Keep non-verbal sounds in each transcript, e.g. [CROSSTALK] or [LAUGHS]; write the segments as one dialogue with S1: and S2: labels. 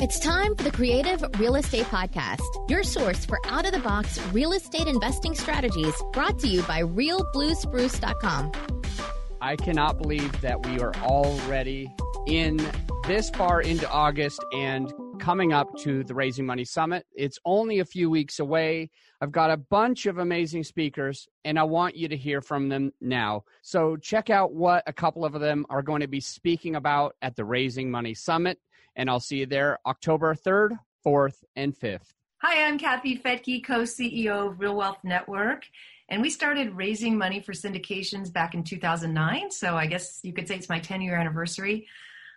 S1: It's time for the Creative Real Estate Podcast, your source for out of the box real estate investing strategies brought to you by realbluespruce.com.
S2: I cannot believe that we are already in this far into August and coming up to the Raising Money Summit. It's only a few weeks away. I've got a bunch of amazing speakers, and I want you to hear from them now. So, check out what a couple of them are going to be speaking about at the Raising Money Summit and I'll see you there October 3rd, 4th, and 5th.
S3: Hi, I'm Kathy Fettke, co CEO of Real Wealth Network. And we started raising money for syndications back in 2009. So I guess you could say it's my 10 year anniversary.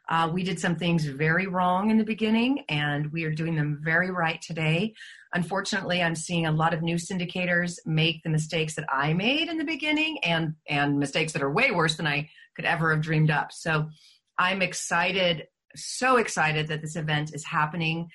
S3: Uh, we did some things very wrong in the beginning, and we are doing them very right today. Unfortunately, I'm seeing a lot of new syndicators make the mistakes that I made in the beginning and, and mistakes that are way worse than I could ever have dreamed up. So I'm excited so excited that this event is happening.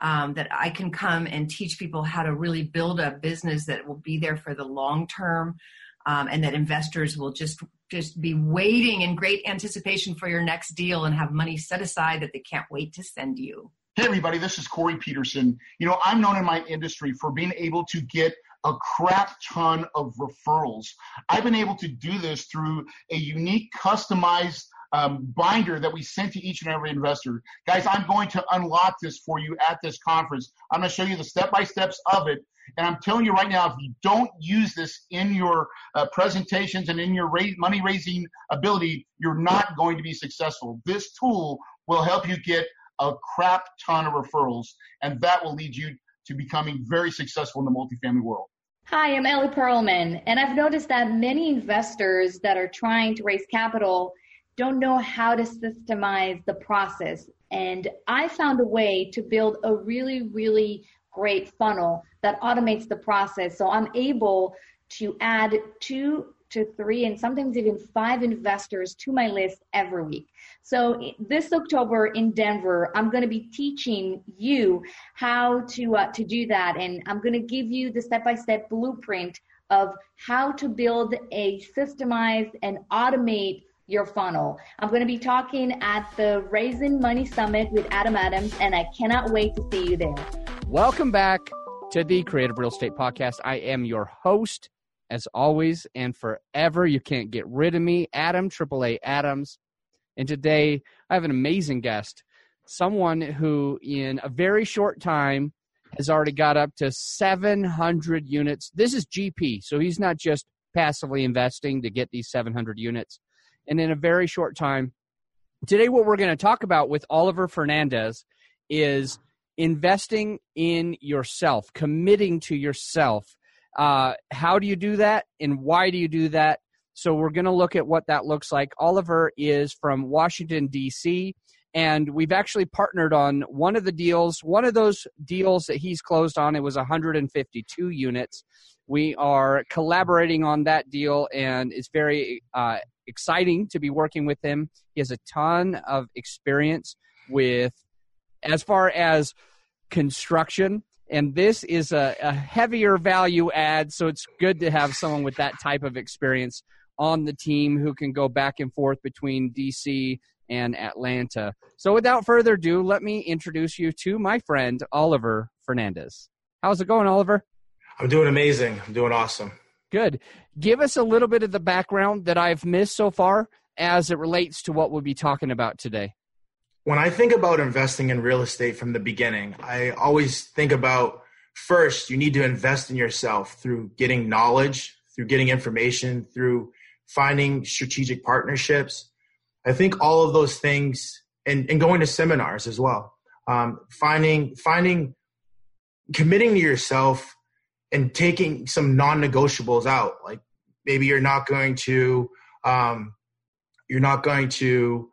S3: Um, that I can come and teach people how to really build a business that will be there for the long term, um, and that investors will just just be waiting in great anticipation for your next deal and have money set aside that they can't wait to send you.
S4: Hey everybody, this is Corey Peterson. You know, I'm known in my industry for being able to get a crap ton of referrals. I've been able to do this through a unique, customized um, binder that we sent to each and every investor. Guys, I'm going to unlock this for you at this conference. I'm going to show you the step by steps of it. And I'm telling you right now, if you don't use this in your uh, presentations and in your money raising ability, you're not going to be successful. This tool will help you get a crap ton of referrals, and that will lead you to becoming very successful in the multifamily world.
S5: Hi, I'm Ellie Perlman, and I've noticed that many investors that are trying to raise capital don't know how to systemize the process. And I found a way to build a really, really great funnel that automates the process. So I'm able to add two to three and sometimes even five investors to my list every week. So this October in Denver, I'm going to be teaching you how to uh, to do that, and I'm going to give you the step-by-step blueprint of how to build a systemized and automate your funnel. I'm going to be talking at the Raising Money Summit with Adam Adams, and I cannot wait to see you there.
S2: Welcome back to the Creative Real Estate Podcast. I am your host, as always, and forever. You can't get rid of me, Adam, AAA Adams. And today I have an amazing guest, someone who, in a very short time, has already got up to 700 units. This is GP, so he's not just passively investing to get these 700 units and in a very short time. Today, what we're going to talk about with Oliver Fernandez is investing in yourself, committing to yourself. Uh, how do you do that, and why do you do that? So, we're going to look at what that looks like. Oliver is from Washington, D.C., and we've actually partnered on one of the deals. One of those deals that he's closed on, it was 152 units. We are collaborating on that deal, and it's very uh, exciting to be working with him. He has a ton of experience with as far as construction and this is a, a, heavier value add so it's good to have someone with that type of experience on the team who can go back and forth between dc and atlanta. So without further ado let me introduce you to my friend oliver fernandez. How's it going oliver
S6: i'm doing amazing i'm doing awesome
S2: Good. Give us a little bit of the background that I've missed so far as it relates to what we'll be talking about today.
S6: When I think about investing in real estate from the beginning, I always think about first, you need to invest in yourself through getting knowledge, through getting information, through finding strategic partnerships. I think all of those things and, and going to seminars as well. Um, finding, finding, committing to yourself and taking some non-negotiables out. Like maybe you're not going to um, you're not going to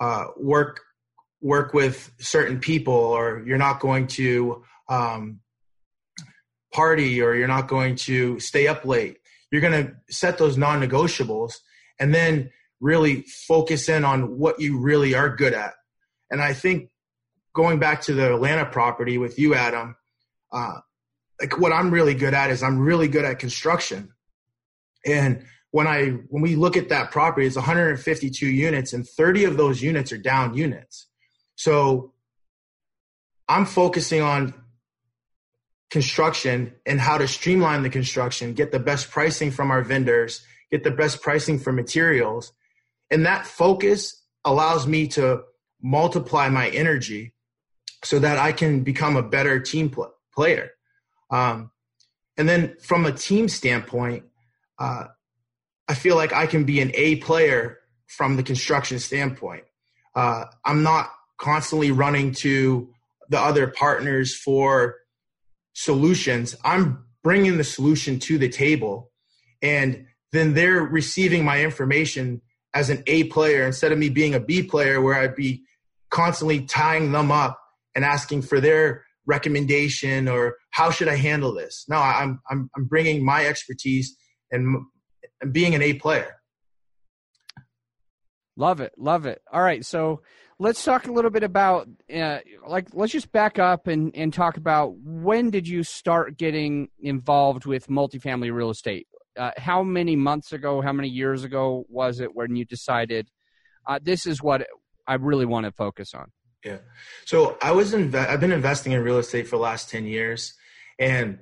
S6: uh, work work with certain people or you're not going to um, party or you're not going to stay up late. You're going to set those non-negotiables and then really focus in on what you really are good at. And i think going back to the atlanta property with you adam uh, like what I'm really good at is I'm really good at construction. And when I when we look at that property, it's 152 units, and 30 of those units are down units. So I'm focusing on construction and how to streamline the construction, get the best pricing from our vendors, get the best pricing for materials. And that focus allows me to multiply my energy so that I can become a better team pl- player. Um, and then from a team standpoint, uh, I feel like I can be an A player from the construction standpoint. Uh, I'm not constantly running to the other partners for solutions. I'm bringing the solution to the table, and then they're receiving my information as an A player instead of me being a B player where I'd be constantly tying them up and asking for their recommendation or how should I handle this. No, I'm I'm I'm bringing my expertise and, and being an A player.
S2: Love it, love it. All right, so let's talk a little bit about uh, like let's just back up and and talk about when did you start getting involved with multifamily real estate uh, how many months ago how many years ago was it when you decided uh, this is what i really want to focus on
S6: yeah so i was inve- i've been investing in real estate for the last 10 years and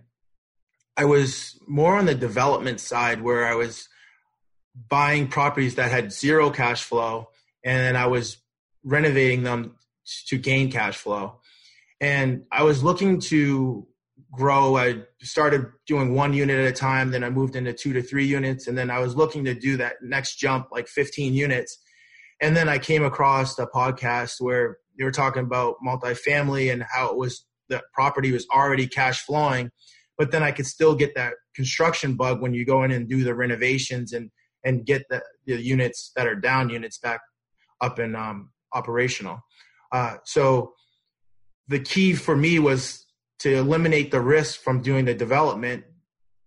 S6: i was more on the development side where i was buying properties that had zero cash flow and i was renovating them to gain cash flow. And I was looking to grow. I started doing one unit at a time, then I moved into two to three units, and then I was looking to do that next jump, like 15 units. And then I came across a podcast where they were talking about multifamily and how it was the property was already cash flowing, but then I could still get that construction bug when you go in and do the renovations and and get the, the units that are down units back up and um, operational. Uh, so the key for me was to eliminate the risk from doing the development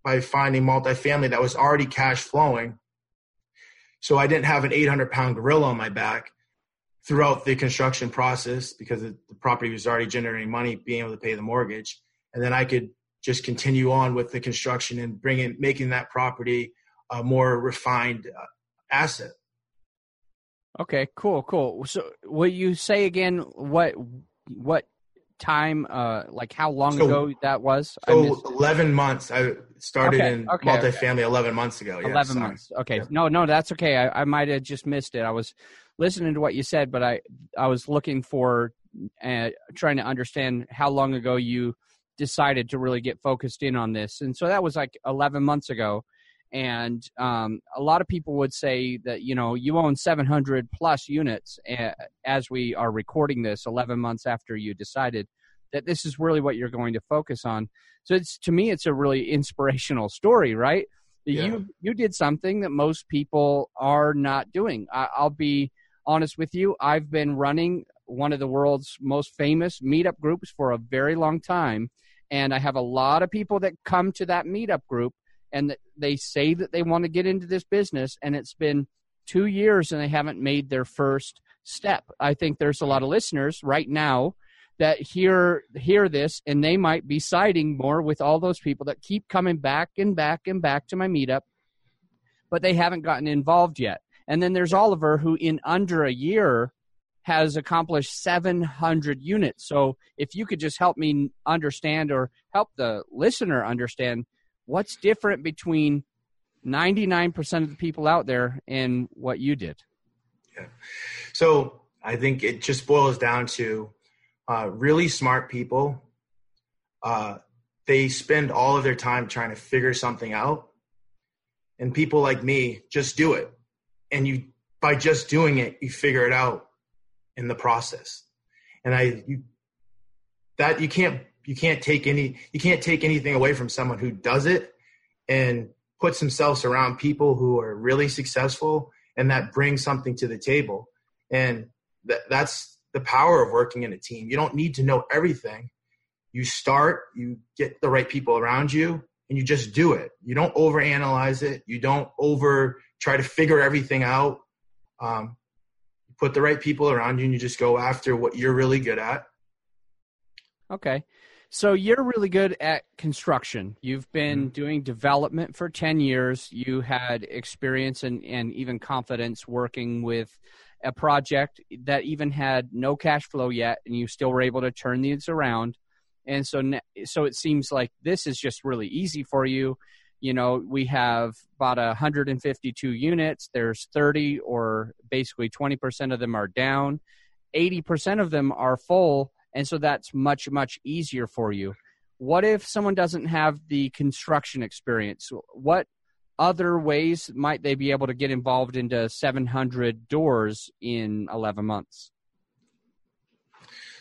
S6: by finding multifamily that was already cash flowing. So I didn't have an 800 pound gorilla on my back throughout the construction process because the property was already generating money, being able to pay the mortgage. And then I could just continue on with the construction and bringing, making that property a more refined uh, asset.
S2: Okay, cool, cool. So, will you say again what what time, uh, like how long so, ago that was?
S6: So, eleven months. I started okay, in okay, multifamily okay. eleven months ago.
S2: Yeah, eleven sorry. months. Okay, yeah. no, no, that's okay. I, I might have just missed it. I was listening to what you said, but I I was looking for uh, trying to understand how long ago you decided to really get focused in on this, and so that was like eleven months ago. And um, a lot of people would say that you know you own 700 plus units as we are recording this 11 months after you decided that this is really what you're going to focus on. So it's to me it's a really inspirational story right? Yeah. you you did something that most people are not doing. I, i'll be honest with you i've been running one of the world's most famous meetup groups for a very long time and i have a lot of people that come to that meetup group and they say that they want to get into this business and it's been two years and they haven't made their first step. I think there's a lot of listeners right now that hear hear this and they might be siding more with all those people that keep coming back and back and back to my meetup but they haven't gotten involved yet and then there's oliver who in under a year has accomplished 700 units so if you could just help me understand or help the listener understand what's different between 99% of the people out there and what you did?
S6: Yeah. So I think it just boils down to uh, really smart people. Uh, they spend all of their time trying to figure something out. And people like me just do it. And you, by just doing it, you figure it out in the process. And I, you, that you can't you can't take any you can't take anything away from someone who does it and puts themselves around people who are really successful and that brings something to the table. And th- that's the power of working in a team. You don't need to know everything. You start you get the right people around you and you just do it. You don't overanalyze it. You don't over try to figure everything out um, put the right people around you and you just go after what you're really good at
S2: okay so you're really good at construction. You've been mm-hmm. doing development for 10 years. You had experience and, and even confidence working with a project that even had no cash flow yet, and you still were able to turn these around. And so, so it seems like this is just really easy for you. You know, we have about 152 units. There's 30, or basically 20% of them are down. 80% of them are full, and so that's much much easier for you. What if someone doesn't have the construction experience? What other ways might they be able to get involved into 700 doors in 11 months?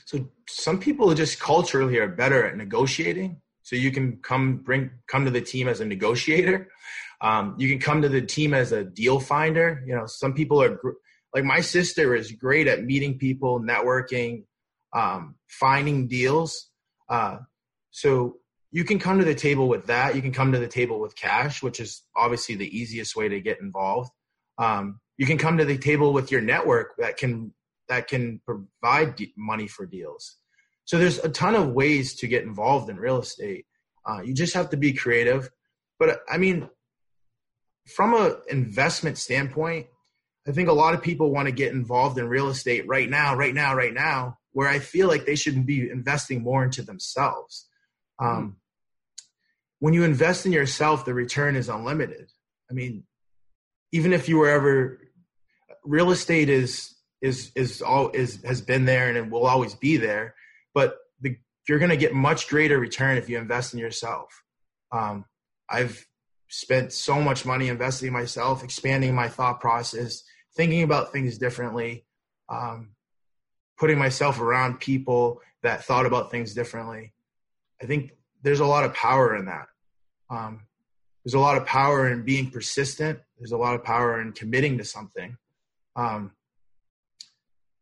S6: So some people just culturally are better at negotiating. So you can come bring come to the team as a negotiator. Um, you can come to the team as a deal finder. You know, some people are like my sister is great at meeting people, networking, um, finding deals. Uh, so you can come to the table with that. You can come to the table with cash, which is obviously the easiest way to get involved. Um, you can come to the table with your network that can that can provide money for deals. So there's a ton of ways to get involved in real estate. Uh, you just have to be creative. But I mean, from an investment standpoint, I think a lot of people want to get involved in real estate right now, right now, right now, where I feel like they should be investing more into themselves. Um, when you invest in yourself, the return is unlimited. I mean, even if you were ever, real estate is is is all is has been there and it will always be there, but the, you're going to get much greater return if you invest in yourself. Um, I've spent so much money investing in myself, expanding my thought process, thinking about things differently, um, putting myself around people that thought about things differently. I think there's a lot of power in that. Um, there's a lot of power in being persistent. There's a lot of power in committing to something. Um,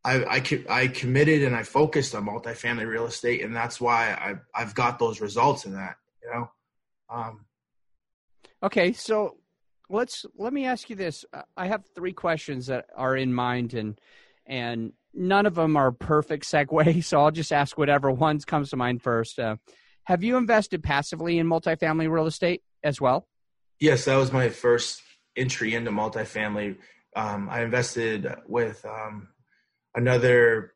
S6: I, I, I, committed and I focused on multifamily real estate, and that's why I, I've got those results in that. You know. Um,
S2: okay, so let's let me ask you this. I have three questions that are in mind, and and none of them are perfect segue. [LAUGHS] So I'll just ask whatever one comes to mind first. Uh, have you invested passively in multifamily real estate as well?
S6: Yes, that was my first entry into multifamily. Um, I invested with um, another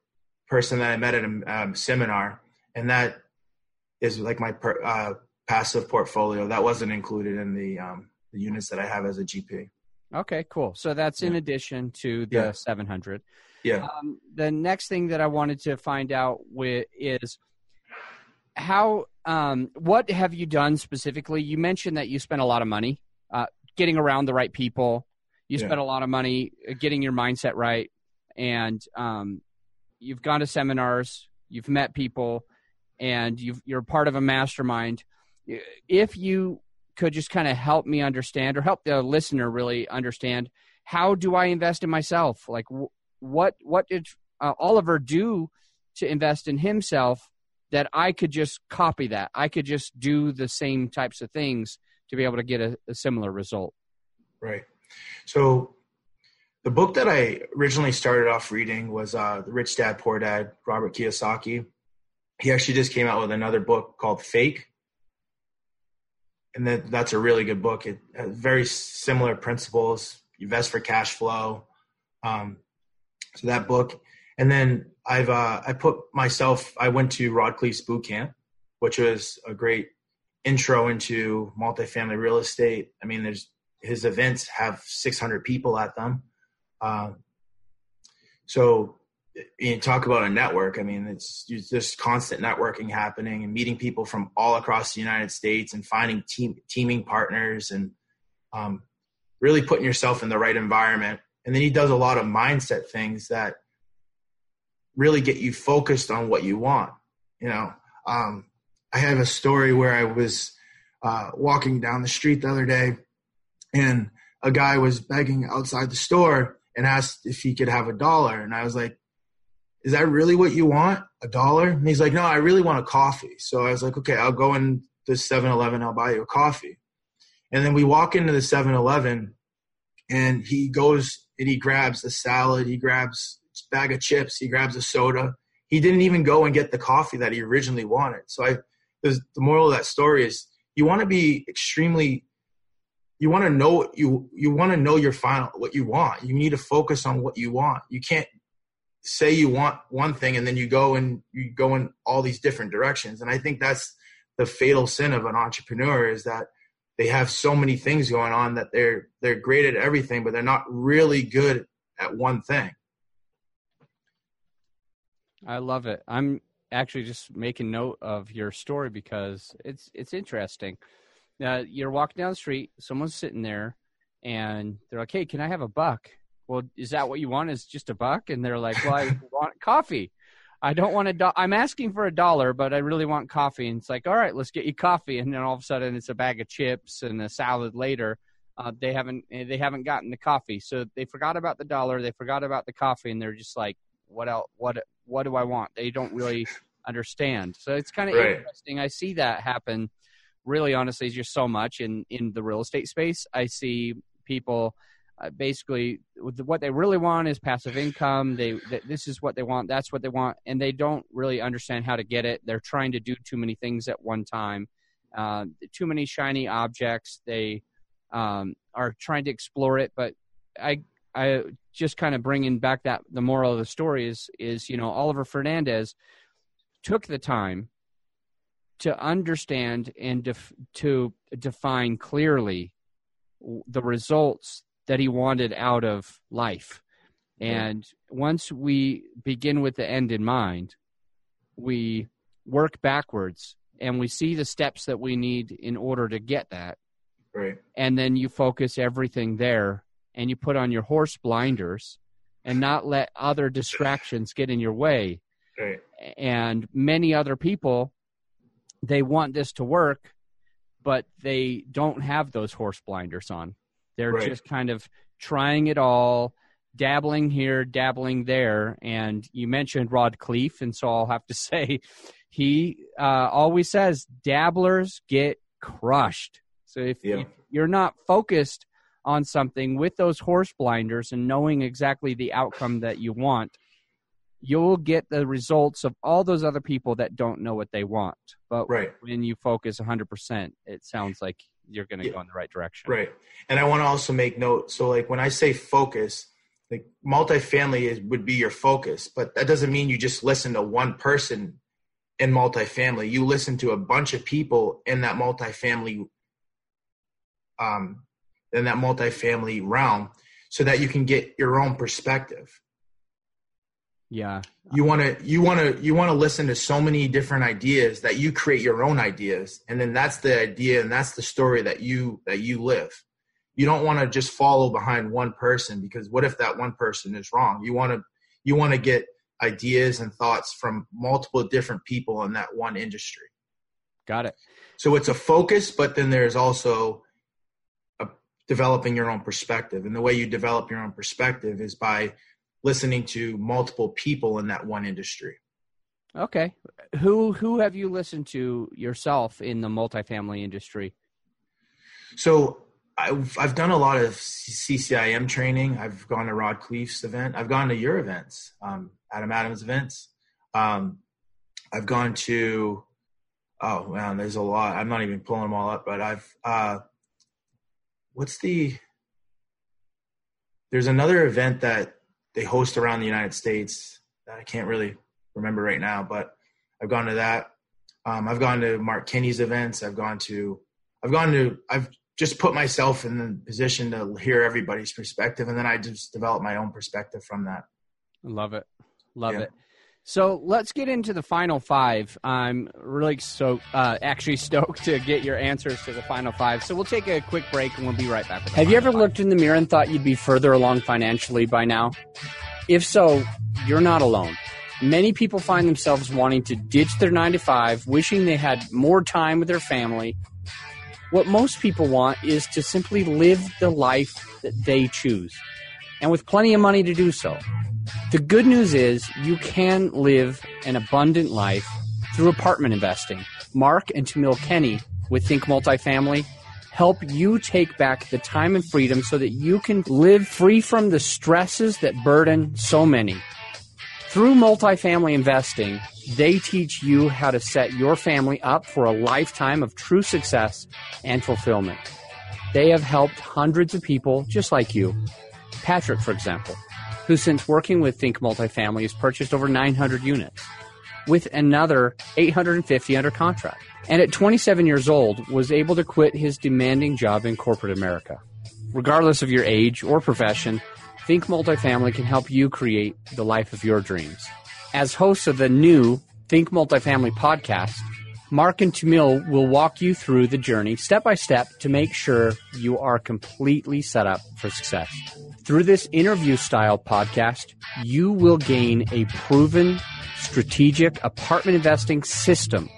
S6: person that I met at a um, seminar, and that is like my per, uh, passive portfolio. That wasn't included in the um, the units that I have as a GP.
S2: Okay, cool. So that's in addition to the yeah. 700.
S6: Yeah.
S2: Um, the next thing that I wanted to find out with is how um, what have you done specifically? You mentioned that you spent a lot of money uh, getting around the right people. You yeah. spent a lot of money uh, getting your mindset right, and um, you've gone to seminars, you've met people, and you are part of a mastermind. If you could just kind of help me understand, or help the listener really understand, how do I invest in myself? Like, what what did uh, Oliver do to invest in himself? that I could just copy that. I could just do the same types of things to be able to get a, a similar result.
S6: Right. So the book that I originally started off reading was uh, The Rich Dad Poor Dad, Robert Kiyosaki. He actually just came out with another book called Fake. And that, that's a really good book. It has very similar principles. You invest for cash flow. Um, so that book. And then I've uh, I put myself. I went to Rod Khleif's boot camp, which was a great intro into multifamily real estate. I mean, there's his events have 600 people at them. Uh, so you talk about a network. I mean, it's just constant networking happening and meeting people from all across the United States and finding team teaming partners and um, really putting yourself in the right environment. And then he does a lot of mindset things that really get you focused on what you want. You know, um, I have a story where I was uh, walking down the street the other day, and a guy was begging outside the store and asked if he could have a dollar, and I was like, "Is that really what you want? A dollar?" And he's like, "No, I really want a coffee." So I was like, "Okay, I'll go in the 7-Eleven. I'll buy you a coffee." And then we walk into the 7-Eleven, and he goes and he grabs a salad. He grabs a bag of chips. He grabs a soda. He didn't even go and get the coffee that he originally wanted. So I, the moral of that story is you want to be extremely you want to know you you want to know your final what you want. You need to focus on what you want. You can't say you want one thing and then you go and you go in all these different directions. And I think that's the fatal sin of an entrepreneur is that they have so many things going on that they're they're great at everything, but they're not really good at one thing.
S2: I love it. I'm actually just making note of your story because it's it's interesting. Uh, you're walking down the street, someone's sitting there, and they're like, "Hey, can I have a buck?" Well, is that what you want? Is just a buck? And they're like, "Well, I [LAUGHS] want coffee. I don't want a. Do- I'm asking for a dollar, but I really want coffee." And it's like, "All right, let's get you coffee." And then all of a sudden, it's a bag of chips and a salad later. Uh, they haven't they haven't gotten the coffee, so they forgot about the dollar. They forgot about the coffee, and they're just like, "What else? What what do I want?" They don't really understand. So it's kind of
S6: Right.
S2: interesting. I see that happen. Really, honestly, is just so much in in the real estate space. I see people uh, basically what they really want is passive income. They th- this is what they want. That's what they want, and they don't really understand how to get it. They're trying to do too many things at one time. Uh, too many shiny objects. They um, are trying to explore it, but I I just kind of bringing back that the moral of the story is is you know Oliver Fernandez took the time to understand and def- to define clearly w- the results that he wanted out of life. Mm-hmm. And once we begin with the end in mind, we work backwards and we see the steps that we need in order to get that.
S6: Right.
S2: And then you focus everything there and you put on your horse blinders and not let other distractions get in your way
S6: Right.
S2: and many other people they want this to work but they don't have those horse blinders on they're
S6: Right.
S2: just kind of trying it all dabbling here dabbling there and you mentioned rod khleif and so i'll have to [LAUGHS] say he uh, always says dabblers get crushed so if,
S6: Yeah.
S2: if you're not focused on something with those horse blinders and knowing exactly the outcome that you want you'll get the results of all those other people that don't know what they want. But
S6: Right.
S2: when you focus 100%, it sounds like you're going to
S6: Yeah.
S2: go in the right direction.
S6: Right. And I want to also make note. So, like when I say focus, like multifamily is, would be your focus, but that doesn't mean you just listen to one person in multifamily. You listen to a bunch of people in that multifamily, um, in that multifamily realm, so that you can get your own perspective.
S2: Yeah.
S6: You want to you want to you want to listen to so many different ideas that you create your own ideas, and then that's the idea and that's the story that you that you live you don't want to just follow behind one person because what if that one person is wrong you want to you want to get ideas and thoughts from multiple different people in that one industry
S2: Got it.
S6: so it's a focus but then there's also a, developing your own perspective and the way you develop your own perspective is by listening to multiple people in that one industry
S2: Okay. Who who have you listened to yourself in the multifamily industry?
S6: So I've I've done a lot of CCIM training. I've gone to Rod Khleif's event. I've gone to your events, um, Adam Adams events. Um, I've gone to oh man, there's a lot. I'm not even pulling them all up, but I've uh, what's the there's another event that they host around the United States that I can't really remember right now, but I've gone to that. Um, I've gone to Mark Kenney's events. I've gone to I've gone to I've just put myself in the position to hear everybody's perspective and then I just develop my own perspective from that.
S2: Love it. Love
S6: Yeah.
S2: it. So let's get into the final five. I'm really so uh, actually [LAUGHS] stoked to get your answers to the final five. So we'll take a quick break and we'll be right back. With
S7: Have you ever
S2: five.
S7: looked in the mirror and thought you'd be further along financially by now? If so, you're not alone. Many people find themselves wanting to ditch their 9 to 5, wishing they had more time with their family. What most people want is to simply live the life that they choose, and with plenty of money to do so. The good news is you can live an abundant life through apartment investing. Mark and Tamiel Kenney with Think Multifamily help you take back the time and freedom so that you can live free from the stresses that burden so many. Through multifamily investing, they teach you how to set your family up for a lifetime of true success and fulfillment.
S2: They have helped hundreds of people just like you. Patrick, for example, who since working with Think Multifamily has purchased over 900 units with another 850 under contract. And at 27 years old was able to quit his demanding job in corporate America. Regardless of your age or profession, Think Multifamily can help you create the life of your dreams. As hosts of the new Think Multifamily podcast, Mark and Tamiel will walk you through the journey step by step to make sure you are completely set up for success. Through this interview style podcast, you will gain a proven strategic apartment investing system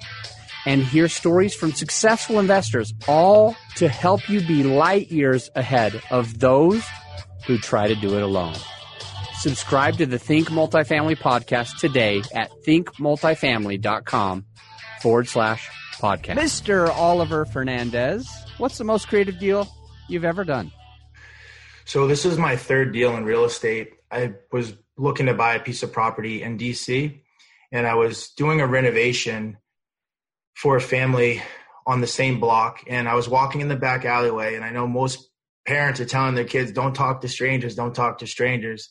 S2: and hear stories from successful investors, all to help you be light years ahead of those who try to do it alone. Subscribe to the Think Multifamily podcast today at thinkmultifamily.com forward slash podcast. Mr. Oliver Fernandez, what's the most creative deal you've ever done?
S6: So, this is my third deal in real estate. I was looking to buy a piece of property in DC, and I was doing a renovation for a family on the same block. And I was walking in the back alleyway, and I know most parents are telling their kids, don't talk to strangers, don't talk to strangers.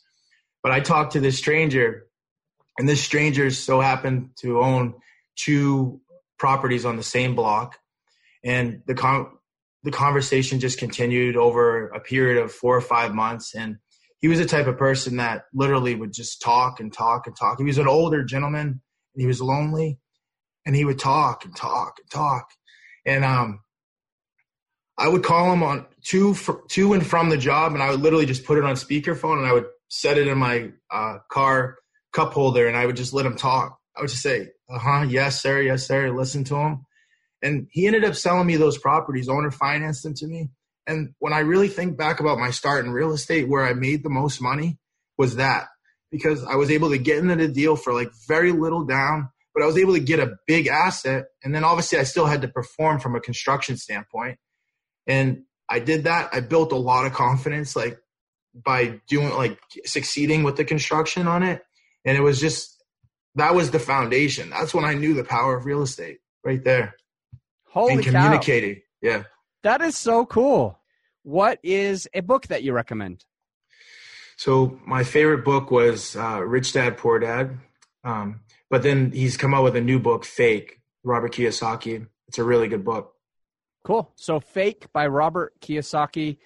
S6: But I talked to this stranger, and this stranger so happened to own two properties on the same block. And the con- the conversation just continued over a period of four or five months. And he was the type of person that literally would just talk and talk and talk. He was an older gentleman and he was lonely and he would talk and talk and talk. And um, I would call him on to to and from the job, and I would literally just put it on speakerphone, and I would set it in my uh, car cup holder, and I would just let him talk. I would just say, "Uh huh, yes, sir, yes, sir." Listen to him, and he ended up selling me those properties. Owner financed them to me. And when I really think back about my start in real estate, where I made the most money was that because I was able to get into the deal for like very little down but I was able to get a big asset. And then obviously I still had to perform from a construction standpoint. And I did that. I built a lot of confidence, like by doing, like succeeding with the construction on it. And it was just, that was the foundation. That's when I knew the power of real estate right there.
S2: Holy
S6: and communicating. Cow. Yeah.
S2: That is so cool. What is a book that you recommend?
S6: So my favorite book was uh, Rich Dad Poor Dad. Um, but then he's come out with a new book, Fake, Robert Kiyosaki. It's a really good book.
S2: Cool. So, Fake by Robert Kiyosaki.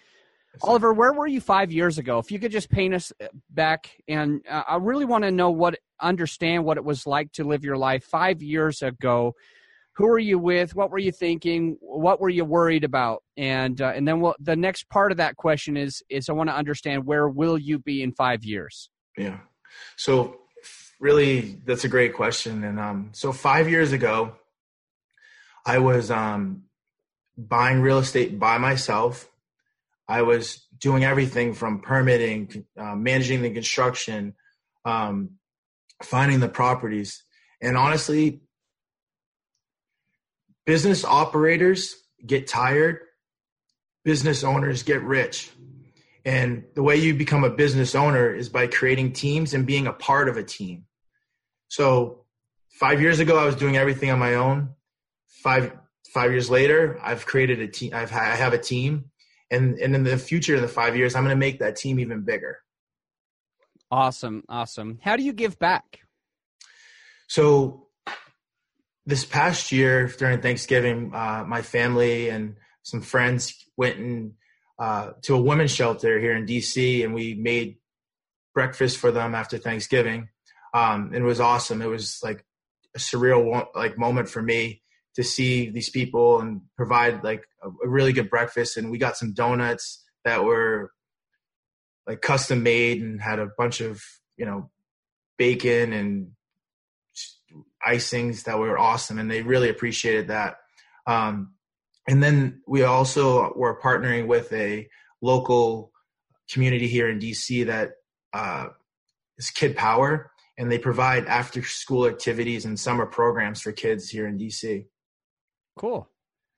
S2: Oliver, where were you five years ago? If you could just paint us uh, back, and uh, I really want to know what, understand what it was like to live your life five years ago. Who were you with? What were you thinking? What were you worried about? And uh, and then we'll, the next part of that question is is I want to understand where will you be in five years?
S6: Yeah. So really, that's a great question. And um, so five years ago, I was um, buying real estate by myself. I was doing everything from permitting, uh, managing the construction, um, finding the properties. And honestly, business operators get tired, business owners get rich. And the way you become a business owner is by creating teams and being a part of a team. So five years ago, I was doing everything on my own. Five five years later, I've created a team. I've I have a team, and and in the future, in the five years, I'm going to make that team even bigger.
S2: Awesome, awesome. How do you give back?
S6: So this past year during Thanksgiving, uh, my family and some friends went uh, to a women's shelter here in DC, and we made breakfast for them after Thanksgiving. Um, and it was awesome. It was like a surreal like moment for me to see these people and provide like a, a really good breakfast. And we got some donuts that were like custom made and had a bunch of you know bacon and icings that were awesome, and they really appreciated that. Um, and then we also were partnering with a local community here in DC that uh, is Kid Power, and they provide after school activities and summer programs for kids here in DC.
S2: Cool.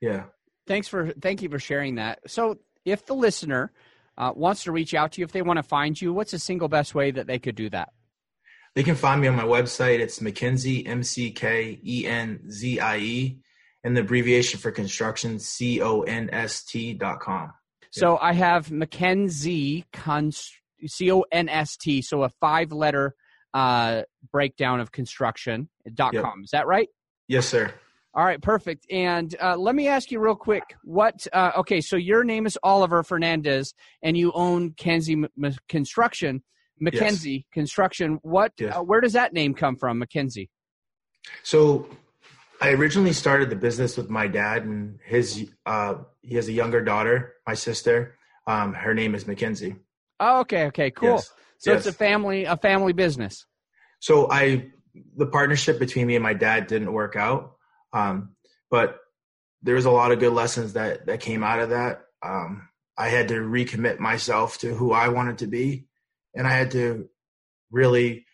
S6: Yeah.
S2: Thanks for thank you for sharing that. So, if the listener uh, wants to reach out to you, if they want to find you, what's the single best way that they could do that?
S6: They can find me on my website. It's McKenzie M C K E N Z I E and the abbreviation for construction, C O N S T dot com.
S2: So I have McKenzie, C O N S T, so a five letter uh, breakdown of construction dot
S6: Yep.
S2: com. Is that right?
S6: Yes, sir.
S2: All right, perfect. And uh, let me ask you real quick. What? Uh, okay, so your name is Oliver Fernandez, and you own Kenzie M- M- Construction, McKenzie Construction. What?
S6: Yes.
S2: Uh, where does that name come from, Mackenzie?
S6: So I originally started the business with my dad and his uh he has a younger daughter, my sister. Um her name is Mackenzie.
S2: Oh, okay, okay, cool.
S6: Yes.
S2: So
S6: Yes.
S2: it's a family, a family business.
S6: So I the partnership between me and my dad didn't work out. Um but there was a lot of good lessons that that came out of that. Um I had to recommit myself to who I wanted to be and I had to really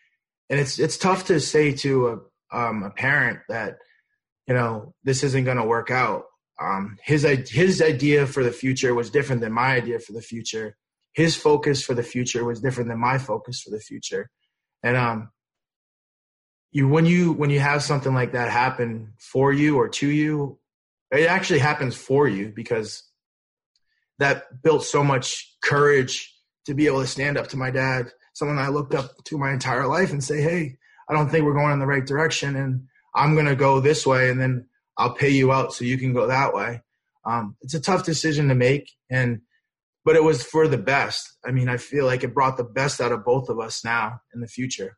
S6: and it's it's tough to say to a um a parent that you know this isn't going to work out. Um his his idea for the future was different than my idea for the future. His focus for the future was different than my focus for the future. And um you when you when you have something like that happen for you or to you it actually happens for you because that built so much courage to be able to stand up to my dad someone i looked up to my entire life and say hey i don't think we're going in the right direction and i'm going to go this way and then i'll pay you out so you can go that way. Um, it's a tough decision to make and but it was for the best. I mean i feel like it brought the best out of both of us now in the future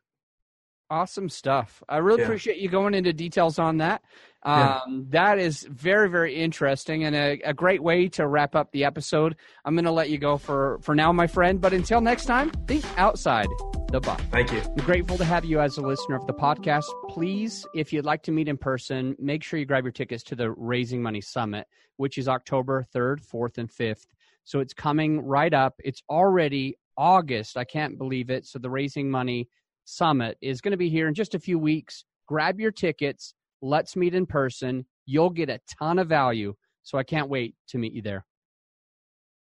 S2: Awesome stuff. I really
S6: Yeah.
S2: appreciate you going into details on that.
S6: Yeah.
S2: Um, That is very, very interesting and a, a great way to wrap up the episode. I'm going to let you go for, for now, my friend. But until next time, think outside the box.
S6: thank you
S2: I'm grateful to have you as a listener of the podcast. Please, if you'd like to meet in person, make sure you grab your tickets to the Raising Money Summit, which is October 3rd, 4th, and 5th. So it's coming right up. It's already August. I can't believe it. So the Raising Money Summit is going to be here in just a few weeks. Grab your tickets. Let's meet in person. You'll get a ton of value. So I can't wait to meet you there.